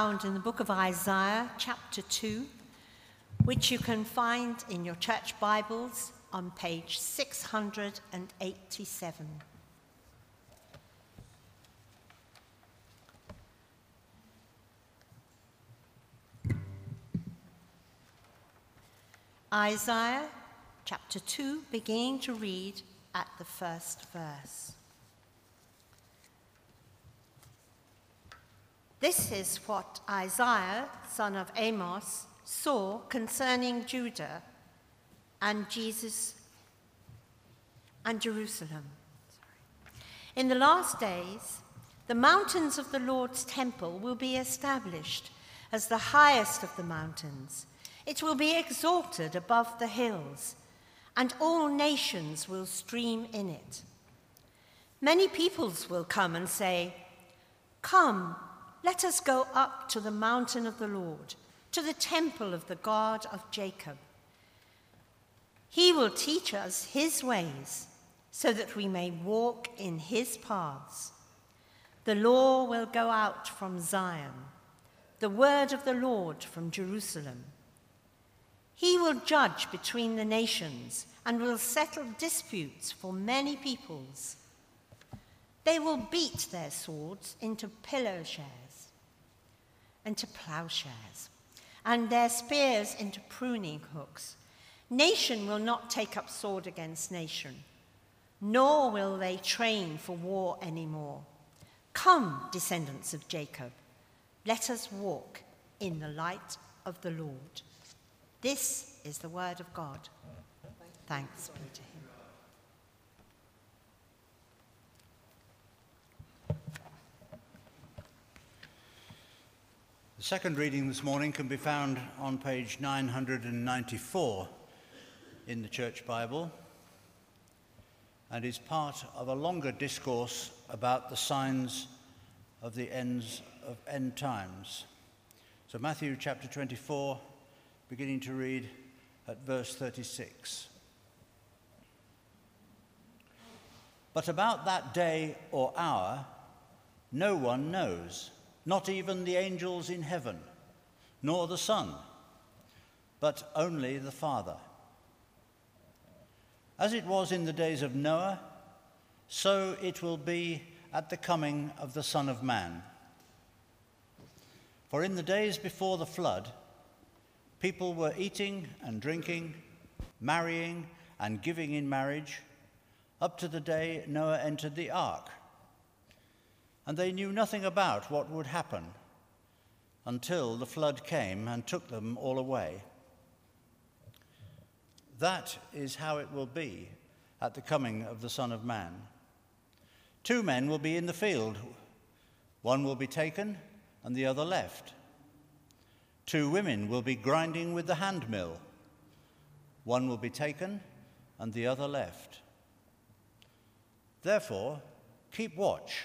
found in the book of Isaiah, chapter 2, which you can find in your church Bibles on page 687. Isaiah chapter 2, beginning to read at the first verse. This is what Isaiah, son of Amos, saw concerning Judah and Jesus and Jerusalem. In the last days, the mountains of the Lord's temple will be established as the highest of the mountains. It will be exalted above the hills, and all nations will stream in it. Many peoples will come and say, Come, let us go up to the mountain of the Lord, to the temple of the God of Jacob. He will teach us his ways so that we may walk in his paths. The law will go out from Zion, the word of the Lord from Jerusalem. He will judge between the nations and will settle disputes for many peoples. They will beat their swords into plowshares into plowshares, and their spears into pruning hooks. Nation will not take up sword against nation, nor will they train for war anymore. Come, descendants of Jacob, let us walk in the light of the Lord. This is the word of God. Thanks be to him. The second reading this morning can be found on page 994 in the Church Bible and is part of a longer discourse about the signs of the ends of end times. So, Matthew chapter 24, beginning to read at verse 36. But about that day or hour, no one knows not even the angels in heaven, nor the Son, but only the Father. As it was in the days of Noah, so it will be at the coming of the Son of Man. For in the days before the flood, people were eating and drinking, marrying and giving in marriage, up to the day Noah entered the ark and they knew nothing about what would happen until the flood came and took them all away. That is how it will be at the coming of the Son of Man. Two men will be in the field, one will be taken and the other left. Two women will be grinding with the handmill, one will be taken and the other left. Therefore, keep watch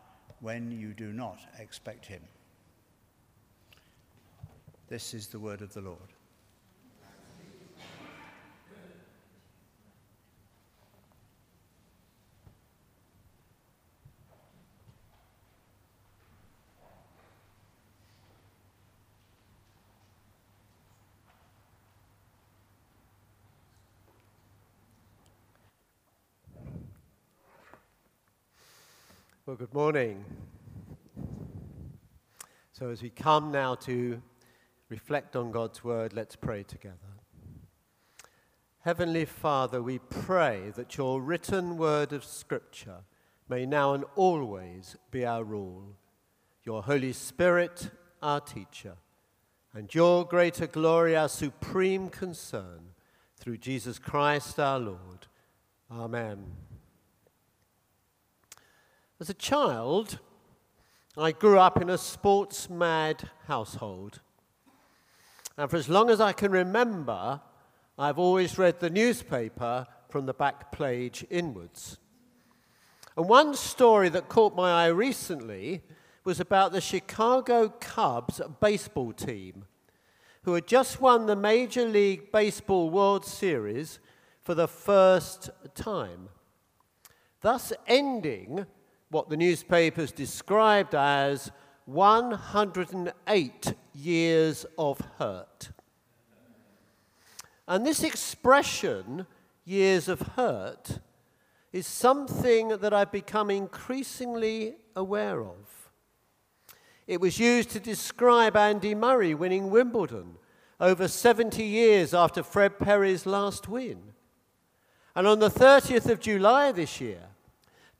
when you do not expect him. This is the word of the Lord. Well, good morning. So, as we come now to reflect on God's word, let's pray together. Heavenly Father, we pray that your written word of Scripture may now and always be our rule, your Holy Spirit, our teacher, and your greater glory, our supreme concern, through Jesus Christ our Lord. Amen. As a child, I grew up in a sports mad household. And for as long as I can remember, I've always read the newspaper from the back page inwards. And one story that caught my eye recently was about the Chicago Cubs baseball team, who had just won the Major League Baseball World Series for the first time, thus ending what the newspapers described as 108 years of hurt. And this expression, years of hurt, is something that I've become increasingly aware of. It was used to describe Andy Murray winning Wimbledon over 70 years after Fred Perry's last win. And on the 30th of July this year,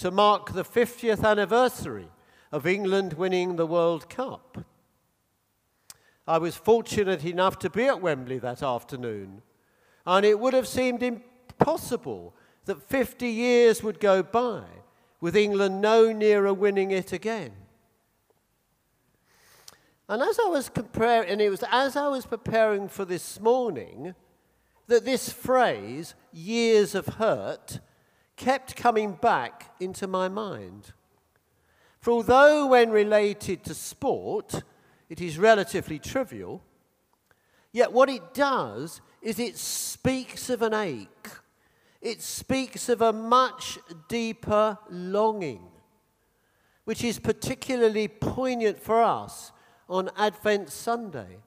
to mark the 50th anniversary of England winning the World Cup. I was fortunate enough to be at Wembley that afternoon, and it would have seemed impossible that 50 years would go by with England no nearer winning it again. And as I was preparing, and it was as I was preparing for this morning that this phrase, years of hurt, kept coming back into my mind. For although, when related to sport, it is relatively trivial, yet what it does is it speaks of an ache. It speaks of a much deeper longing, which is particularly poignant for us on Advent Sunday,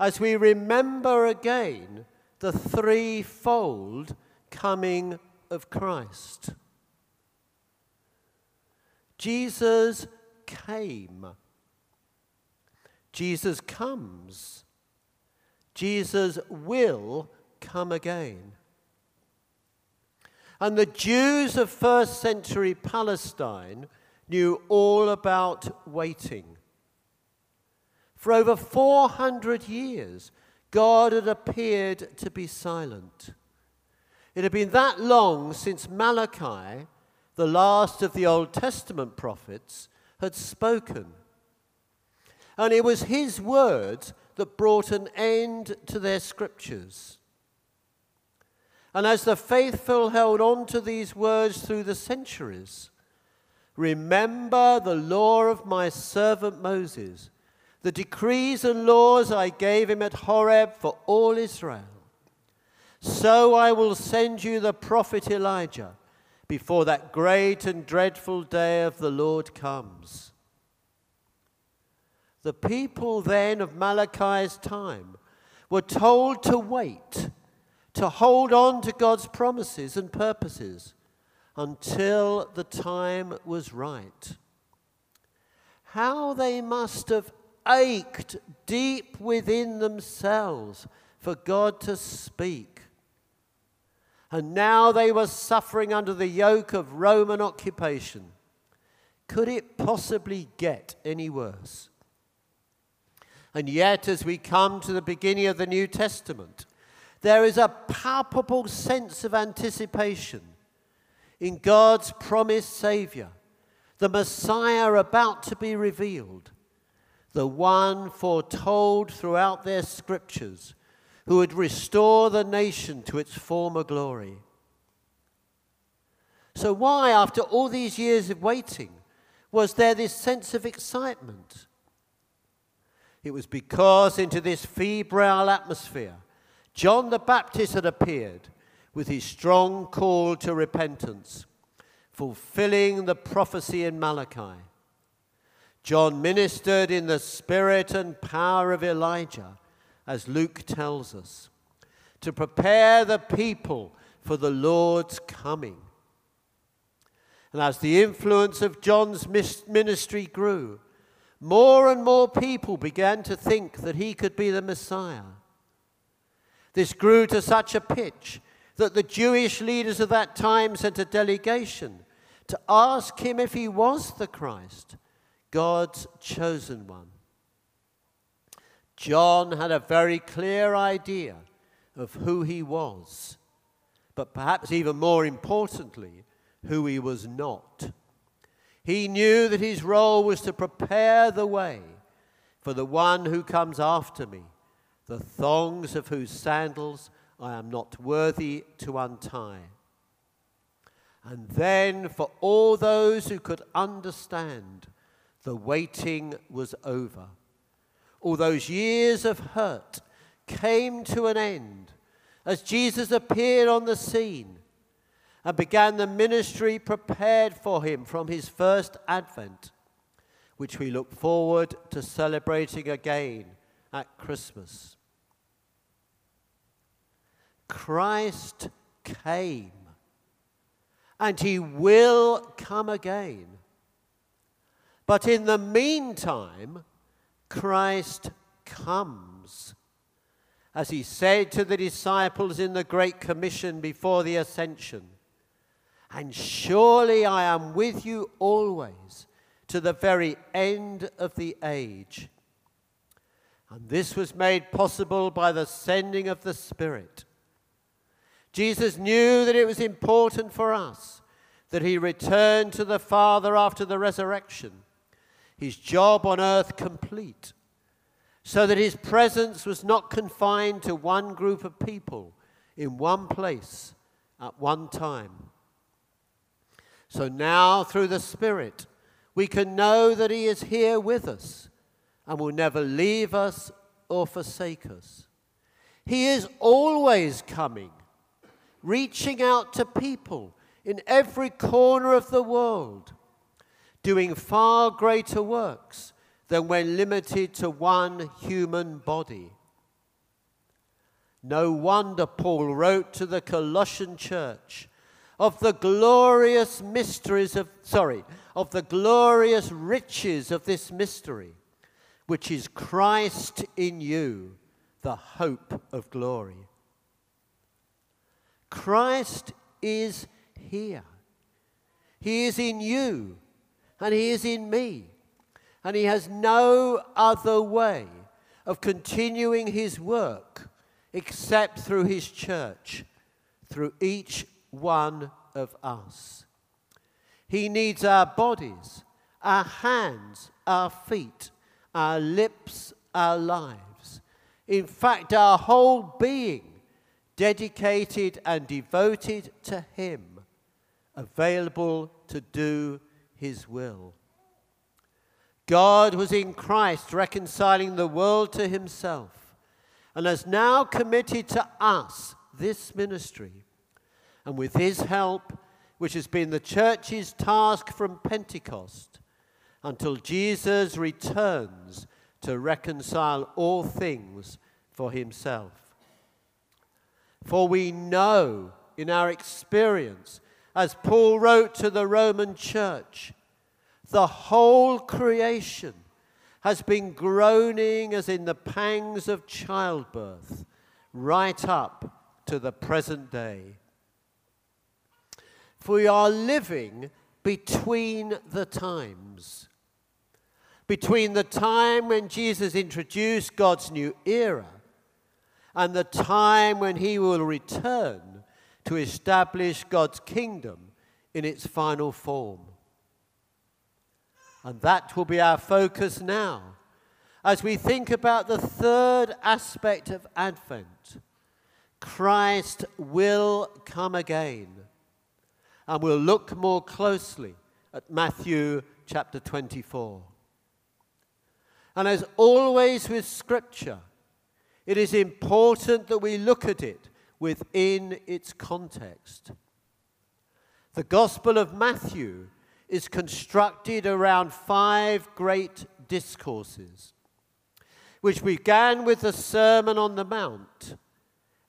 as we remember again the threefold coming of Christ. Jesus came. Jesus comes. Jesus will come again. And the Jews of first century Palestine knew all about waiting. For over 400 years, God had appeared to be silent. It had been that long since Malachi, the last of the Old Testament prophets, had spoken. And it was his words that brought an end to their scriptures. And as the faithful held on to these words through the centuries, remember the law of my servant Moses, the decrees and laws I gave him at Horeb for all Israel. So I will send you the prophet Elijah before that great and dreadful day of the Lord comes. The people then of Malachi's time were told to wait, to hold on to God's promises and purposes until the time was right. How they must have ached deep within themselves for God to speak and now they were suffering under the yoke of Roman occupation. Could it possibly get any worse? And yet, as we come to the beginning of the New Testament, there is a palpable sense of anticipation in God's promised Savior, the Messiah about to be revealed, the one foretold throughout their scriptures who would restore the nation to its former glory. So, why, after all these years of waiting, was there this sense of excitement? It was because into this febrile atmosphere, John the Baptist had appeared with his strong call to repentance, fulfilling the prophecy in Malachi. John ministered in the spirit and power of Elijah as Luke tells us, to prepare the people for the Lord's coming. And as the influence of John's ministry grew, more and more people began to think that he could be the Messiah. This grew to such a pitch that the Jewish leaders of that time sent a delegation to ask him if he was the Christ, God's chosen one. John had a very clear idea of who he was, but perhaps even more importantly, who he was not. He knew that his role was to prepare the way for the one who comes after me, the thongs of whose sandals I am not worthy to untie. And then, for all those who could understand, the waiting was over. All those years of hurt came to an end as Jesus appeared on the scene and began the ministry prepared for him from his first advent, which we look forward to celebrating again at Christmas. Christ came and he will come again. But in the meantime, Christ comes. As he said to the disciples in the Great Commission before the ascension, and surely I am with you always to the very end of the age. And this was made possible by the sending of the Spirit Jesus knew that it was important for us that he returned to the Father after the resurrection, his job on earth complete, so that his presence was not confined to one group of people in one place at one time. So now, through the Spirit, we can know that he is here with us and will never leave us or forsake us. He is always coming reaching out to people in every corner of the world, doing far greater works than when limited to one human body. No wonder Paul wrote to the Colossian church of the glorious mysteries of, sorry, of the glorious riches of this mystery, which is Christ in you, the hope of glory. Christ is here. He is in you, and He is in me. And He has no other way of continuing His work except through His church, through each one of us. He needs our bodies, our hands, our feet, our lips, our lives. In fact, our whole being dedicated and devoted to Him, available to do His will. God was in Christ reconciling the world to Himself and has now committed to us this ministry. And with His help, which has been the church's task from Pentecost until Jesus returns to reconcile all things for Himself. For we know in our experience, as Paul wrote to the Roman church, the whole creation has been groaning as in the pangs of childbirth right up to the present day. For we are living between the times. Between the time when Jesus introduced God's new era and the time when he will return to establish God's kingdom in its final form. And that will be our focus now as we think about the third aspect of Advent. Christ will come again. And we'll look more closely at Matthew chapter 24. And as always with Scripture, it is important that we look at it within its context. The Gospel of Matthew is constructed around five great discourses, which began with the Sermon on the Mount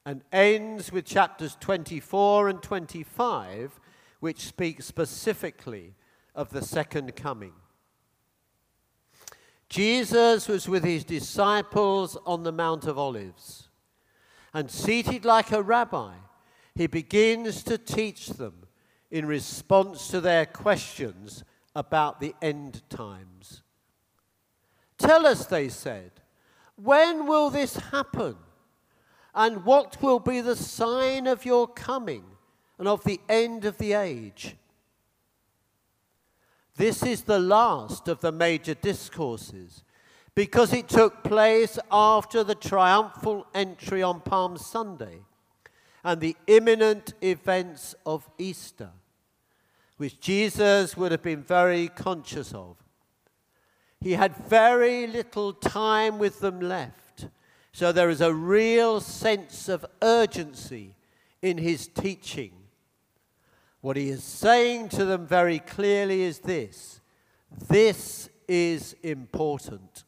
and ends with chapters 24 and 25, which speak specifically of the second coming. Jesus was with his disciples on the Mount of Olives, and seated like a rabbi, he begins to teach them in response to their questions about the end times. Tell us, they said, when will this happen? And what will be the sign of your coming and of the end of the age? This is the last of the major discourses because it took place after the triumphal entry on Palm Sunday and the imminent events of Easter, which Jesus would have been very conscious of. He had very little time with them left, so there is a real sense of urgency in his teaching. What he is saying to them very clearly is this this is important.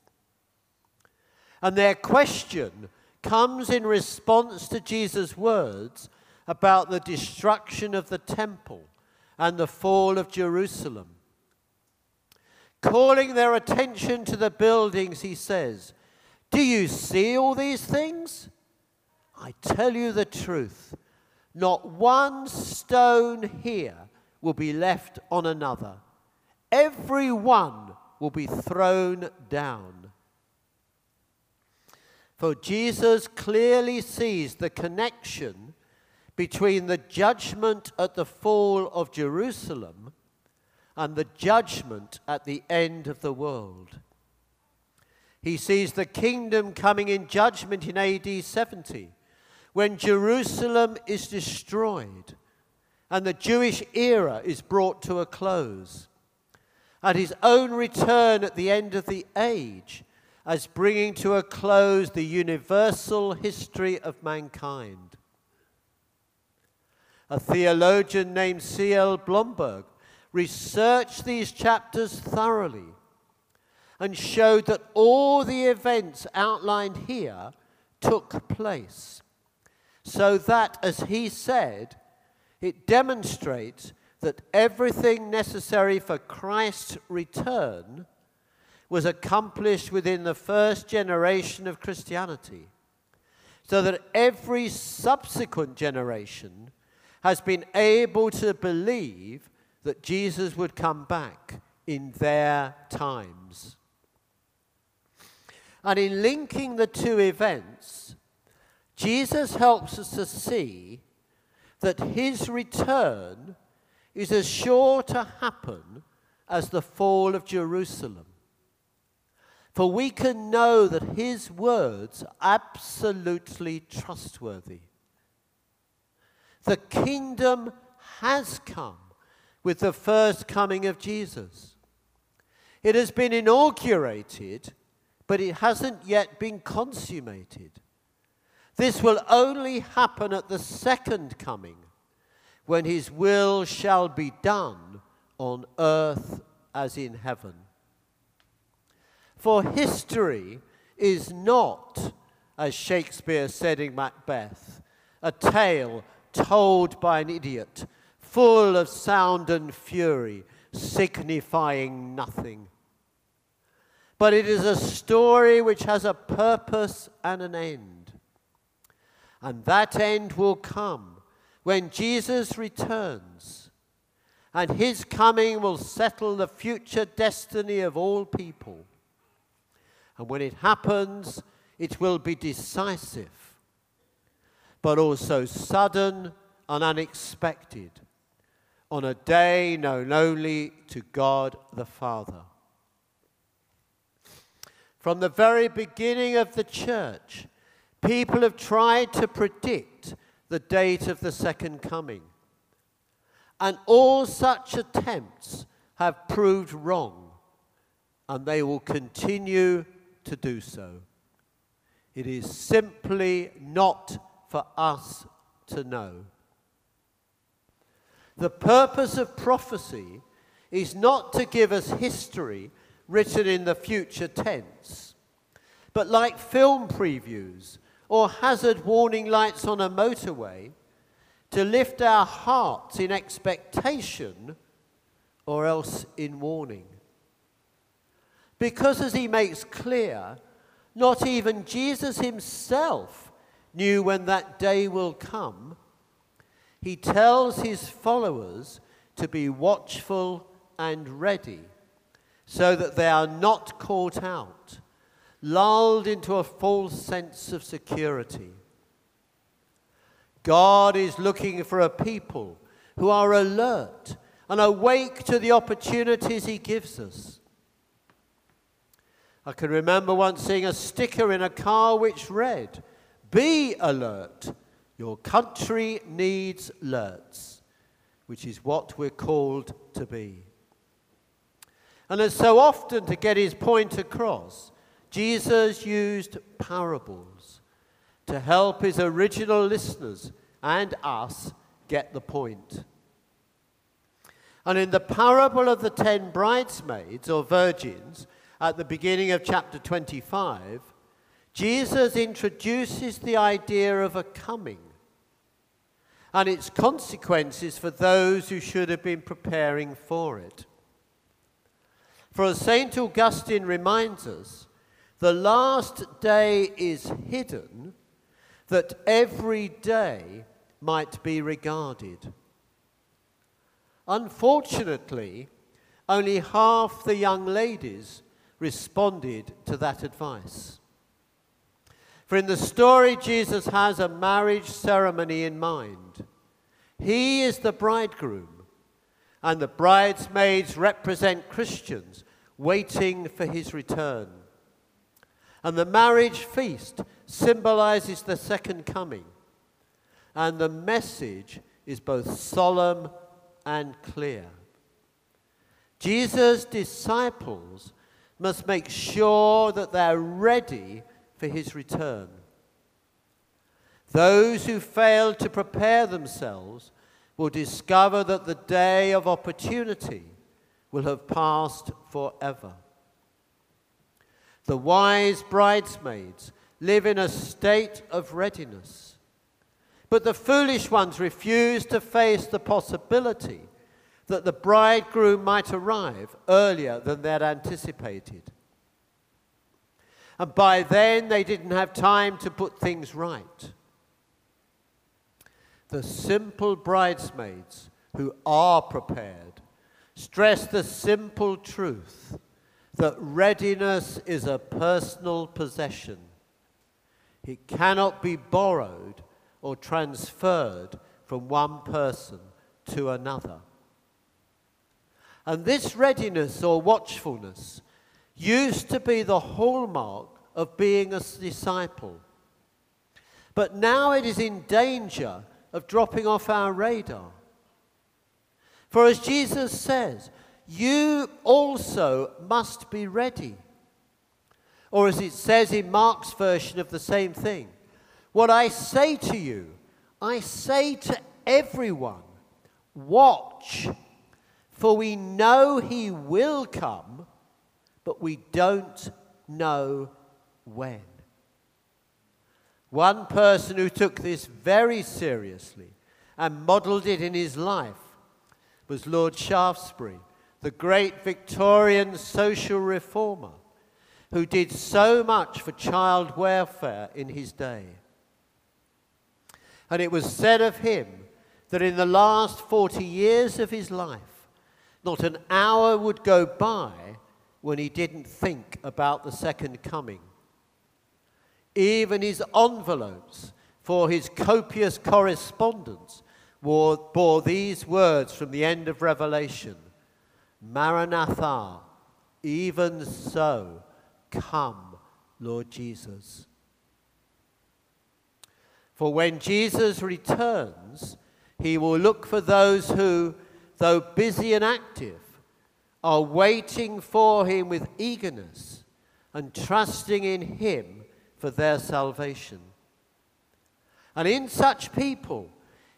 And their question comes in response to Jesus' words about the destruction of the temple and the fall of Jerusalem. Calling their attention to the buildings, he says, Do you see all these things? I tell you the truth. Not one stone here will be left on another. Every one will be thrown down. For Jesus clearly sees the connection between the judgment at the fall of Jerusalem and the judgment at the end of the world. He sees the kingdom coming in judgment in AD 70 when Jerusalem is destroyed and the Jewish era is brought to a close. At his own return at the end of the age, as bringing to a close the universal history of mankind. A theologian named C.L. Blomberg researched these chapters thoroughly and showed that all the events outlined here took place. So that, as he said, it demonstrates that everything necessary for Christ's return was accomplished within the first generation of Christianity, so that every subsequent generation has been able to believe that Jesus would come back in their times. And in linking the two events, Jesus helps us to see that his return is as sure to happen as the fall of Jerusalem. For we can know that his words are absolutely trustworthy. The kingdom has come with the first coming of Jesus. It has been inaugurated, but it hasn't yet been consummated. This will only happen at the second coming, when his will shall be done on earth as in heaven. For history is not, as Shakespeare said in Macbeth, a tale told by an idiot full of sound and fury, signifying nothing. But it is a story which has a purpose and an end. And that end will come when Jesus returns, and his coming will settle the future destiny of all people. And when it happens, it will be decisive, but also sudden and unexpected on a day known only to God the Father. From the very beginning of the church, people have tried to predict the date of the second coming. And all such attempts have proved wrong, and they will continue to do so. It is simply not for us to know. The purpose of prophecy is not to give us history written in the future tense, but like film previews or hazard warning lights on a motorway, to lift our hearts in expectation or else in warning. Because, as he makes clear, not even Jesus himself knew when that day will come he tells his followers to be watchful and ready so that they are not caught out, lulled into a false sense of security. God is looking for a people who are alert and awake to the opportunities He gives us. I can remember once seeing a sticker in a car which read, Be alert, your country needs alerts, which is what we're called to be. And as so often to get his point across, Jesus used parables to help his original listeners and us get the point. And in the parable of the ten bridesmaids or virgins at the beginning of chapter 25, Jesus introduces the idea of a coming and its consequences for those who should have been preparing for it. For as St. Augustine reminds us, the last day is hidden that every day might be regarded. Unfortunately, only half the young ladies responded to that advice. For in the story, Jesus has a marriage ceremony in mind. He is the bridegroom, and the bridesmaids represent Christians waiting for his return. And the marriage feast symbolizes the second coming. And the message is both solemn and clear. Jesus' disciples must make sure that they're ready for his return. Those who fail to prepare themselves will discover that the day of opportunity will have passed forever. The wise bridesmaids live in a state of readiness, but the foolish ones refuse to face the possibility that the bridegroom might arrive earlier than they'd anticipated. And by then, they didn't have time to put things right. The simple bridesmaids who are prepared stress the simple truth that readiness is a personal possession. It cannot be borrowed or transferred from one person to another. And this readiness or watchfulness used to be the hallmark of being a disciple. But now it is in danger of dropping off our radar. For as Jesus says, you also must be ready. Or as it says in Mark's version of the same thing, what I say to you, I say to everyone, watch, for we know he will come but we don't know when. One person who took this very seriously and modelled it in his life was Lord Shaftesbury, the great Victorian social reformer who did so much for child welfare in his day. And it was said of him that in the last 40 years of his life, not an hour would go by when he didn't think about the second coming. Even his envelopes for his copious correspondence bore, bore these words from the end of Revelation Maranatha, even so, come, Lord Jesus. For when Jesus returns, he will look for those who, though busy and active, are waiting for him with eagerness and trusting in him for their salvation. And in such people,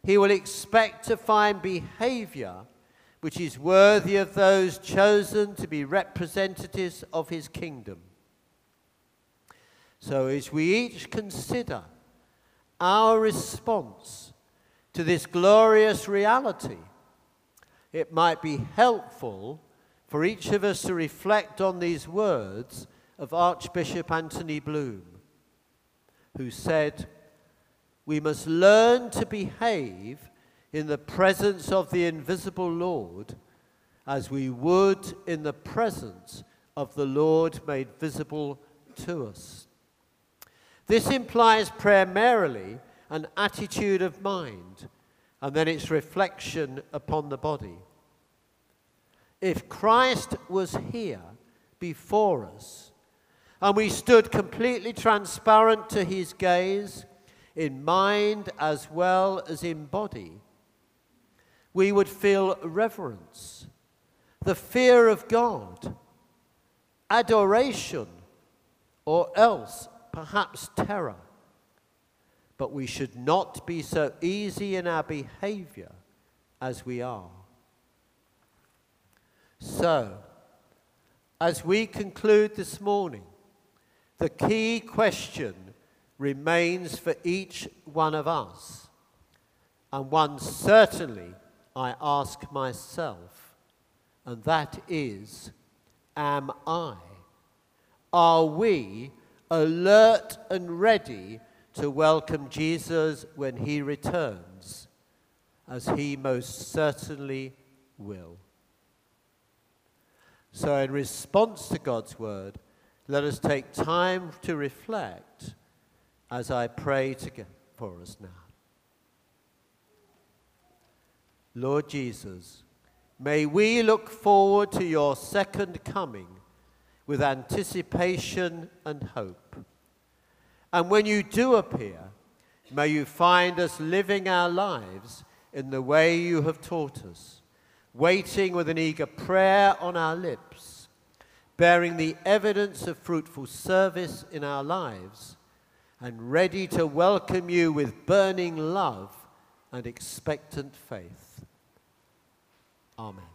he will expect to find behavior which is worthy of those chosen to be representatives of his kingdom. So, as we each consider our response to this glorious reality, it might be helpful for each of us to reflect on these words of Archbishop Anthony Bloom, who said, We must learn to behave in the presence of the invisible Lord as we would in the presence of the Lord made visible to us. This implies primarily an attitude of mind and then its reflection upon the body. if Christ was here before us and we stood completely transparent to his gaze in mind as well as in body, we would feel reverence, the fear of God, adoration, or else perhaps terror. But we should not be so easy in our behavior as we are. So, as we conclude this morning, the key question remains for each one of us, and one certainly I ask myself, and that is Am I? Are we alert and ready to welcome Jesus when he returns, as he most certainly will? So, in response to God's word, let us take time to reflect as I pray for us now. Lord Jesus, may we look forward to your second coming with anticipation and hope. And when you do appear, may you find us living our lives in the way you have taught us, waiting with an eager prayer on our lips, bearing the evidence of fruitful service in our lives, and ready to welcome you with burning love and expectant faith. Amen.